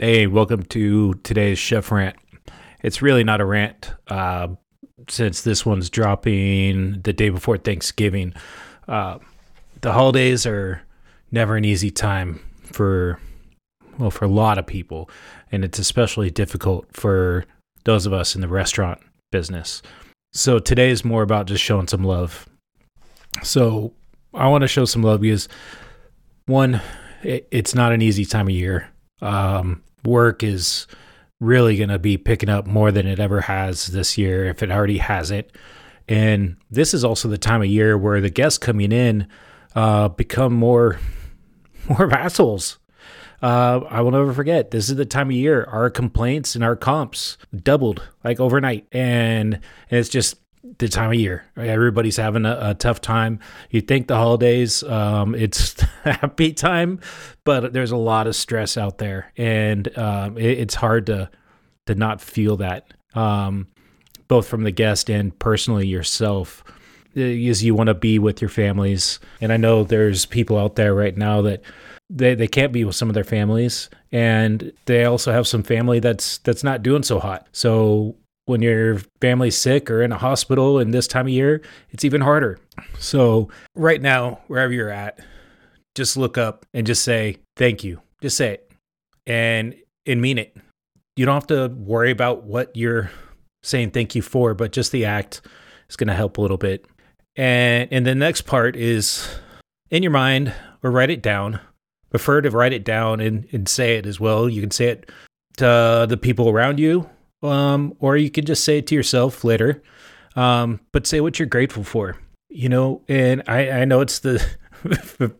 Hey, welcome to today's Chef Rant. It's really not a rant uh, since this one's dropping the day before Thanksgiving. Uh, the holidays are never an easy time for, well, for a lot of people. And it's especially difficult for those of us in the restaurant business. So today is more about just showing some love. So I want to show some love because, one, it, it's not an easy time of year. Um, work is really going to be picking up more than it ever has this year, if it already hasn't. And this is also the time of year where the guests coming in uh, become more more assholes. Uh, I will never forget. This is the time of year our complaints and our comps doubled like overnight, and, and it's just the time of year. Everybody's having a, a tough time. You think the holidays, um, it's happy time, but there's a lot of stress out there, and um, it, it's hard to to not feel that, um, both from the guest and personally yourself. Is you want to be with your families, and I know there's people out there right now that they, they can't be with some of their families and they also have some family that's that's not doing so hot so when your family's sick or in a hospital in this time of year, it's even harder. So, right now, wherever you're at, just look up and just say thank you. Just say it and and mean it. You don't have to worry about what you're saying thank you for, but just the act is going to help a little bit. And and the next part is in your mind or write it down. Prefer to write it down and, and say it as well. You can say it to the people around you um, or you could just say it to yourself later. Um, but say what you're grateful for, you know. And I, I know it's the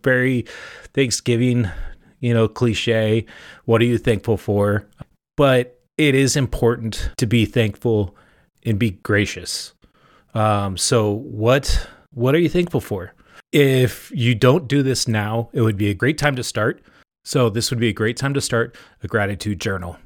very Thanksgiving, you know, cliche. What are you thankful for? But it is important to be thankful and be gracious. Um, so what what are you thankful for? If you don't do this now, it would be a great time to start. So this would be a great time to start a gratitude journal.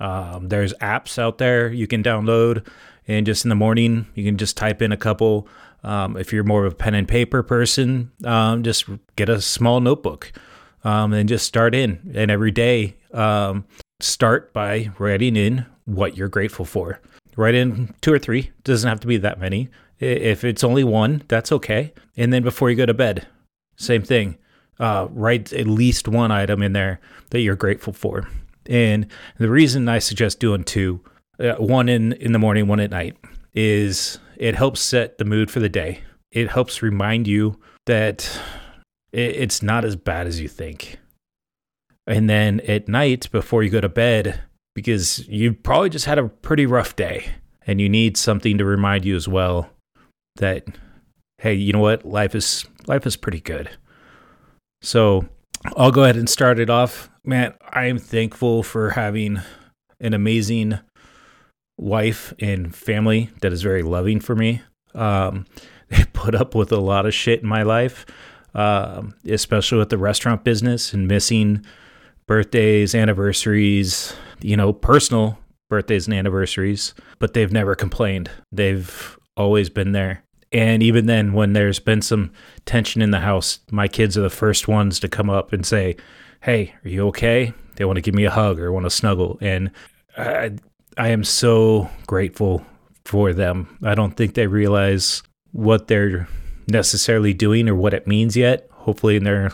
Um, there's apps out there you can download, and just in the morning, you can just type in a couple. Um, if you're more of a pen and paper person, um, just get a small notebook um, and just start in. And every day, um, start by writing in what you're grateful for. Write in two or three, doesn't have to be that many. If it's only one, that's okay. And then before you go to bed, same thing. Uh, write at least one item in there that you're grateful for. And the reason I suggest doing two, uh, one in, in the morning, one at night, is it helps set the mood for the day. It helps remind you that it, it's not as bad as you think. And then at night, before you go to bed, because you've probably just had a pretty rough day and you need something to remind you as well that, hey, you know what? Life is, life is pretty good. So I'll go ahead and start it off. Man, I am thankful for having an amazing wife and family that is very loving for me. Um, they put up with a lot of shit in my life, um, especially with the restaurant business and missing birthdays, anniversaries, you know, personal birthdays and anniversaries, but they've never complained. They've always been there. And even then, when there's been some tension in the house, my kids are the first ones to come up and say, Hey, are you okay? They want to give me a hug or want to snuggle. And I, I am so grateful for them. I don't think they realize what they're necessarily doing or what it means yet. Hopefully, in their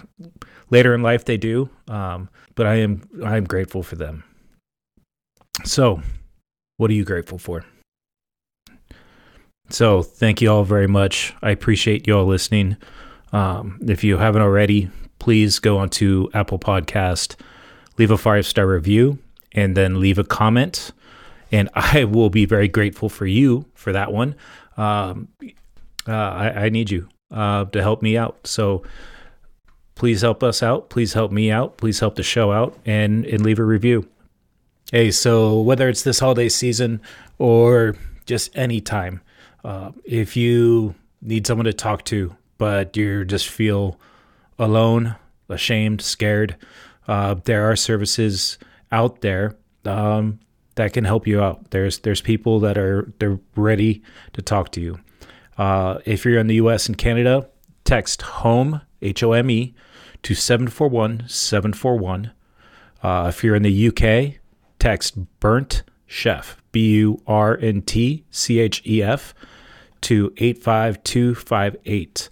later in life, they do. Um, but I am I am grateful for them. So, what are you grateful for? So thank you all very much. I appreciate you all listening. Um, if you haven't already, please go onto Apple Podcast, leave a five star review, and then leave a comment. And I will be very grateful for you for that one. Um, uh, I, I, need you uh, to help me out. So please help us out. Please help me out. Please help the show out and, and leave a review. Hey, so whether it's this holiday season or just any time, uh, if you need someone to talk to, but you just feel alone, ashamed, scared, uh, there are services out there um, that can help you out. There's there's people that are they're ready to talk to you. Uh, if you're in the U.S. and Canada, text home H O M E to seven four one seven four one. Uh, if you're in the UK, text burnt chef, B U R N T C H E F, to 85258.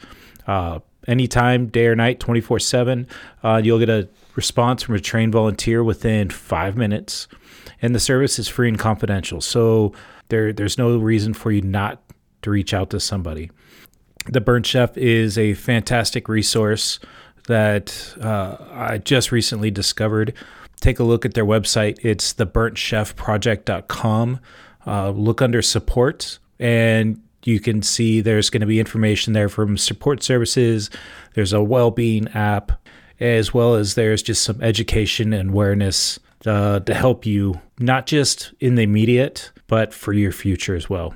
Uh, anytime, day or night, 24 7. Uh, you'll get a response from a trained volunteer within five minutes. And the service is free and confidential. So there, there's no reason for you not to reach out to somebody. The Burnt Chef is a fantastic resource that uh, I just recently discovered. Take a look at their website. It's theburntchefproject.com. Uh, look under support, and you can see there's going to be information there from support services. There's a well being app, as well as there's just some education and awareness uh, to help you, not just in the immediate, but for your future as well.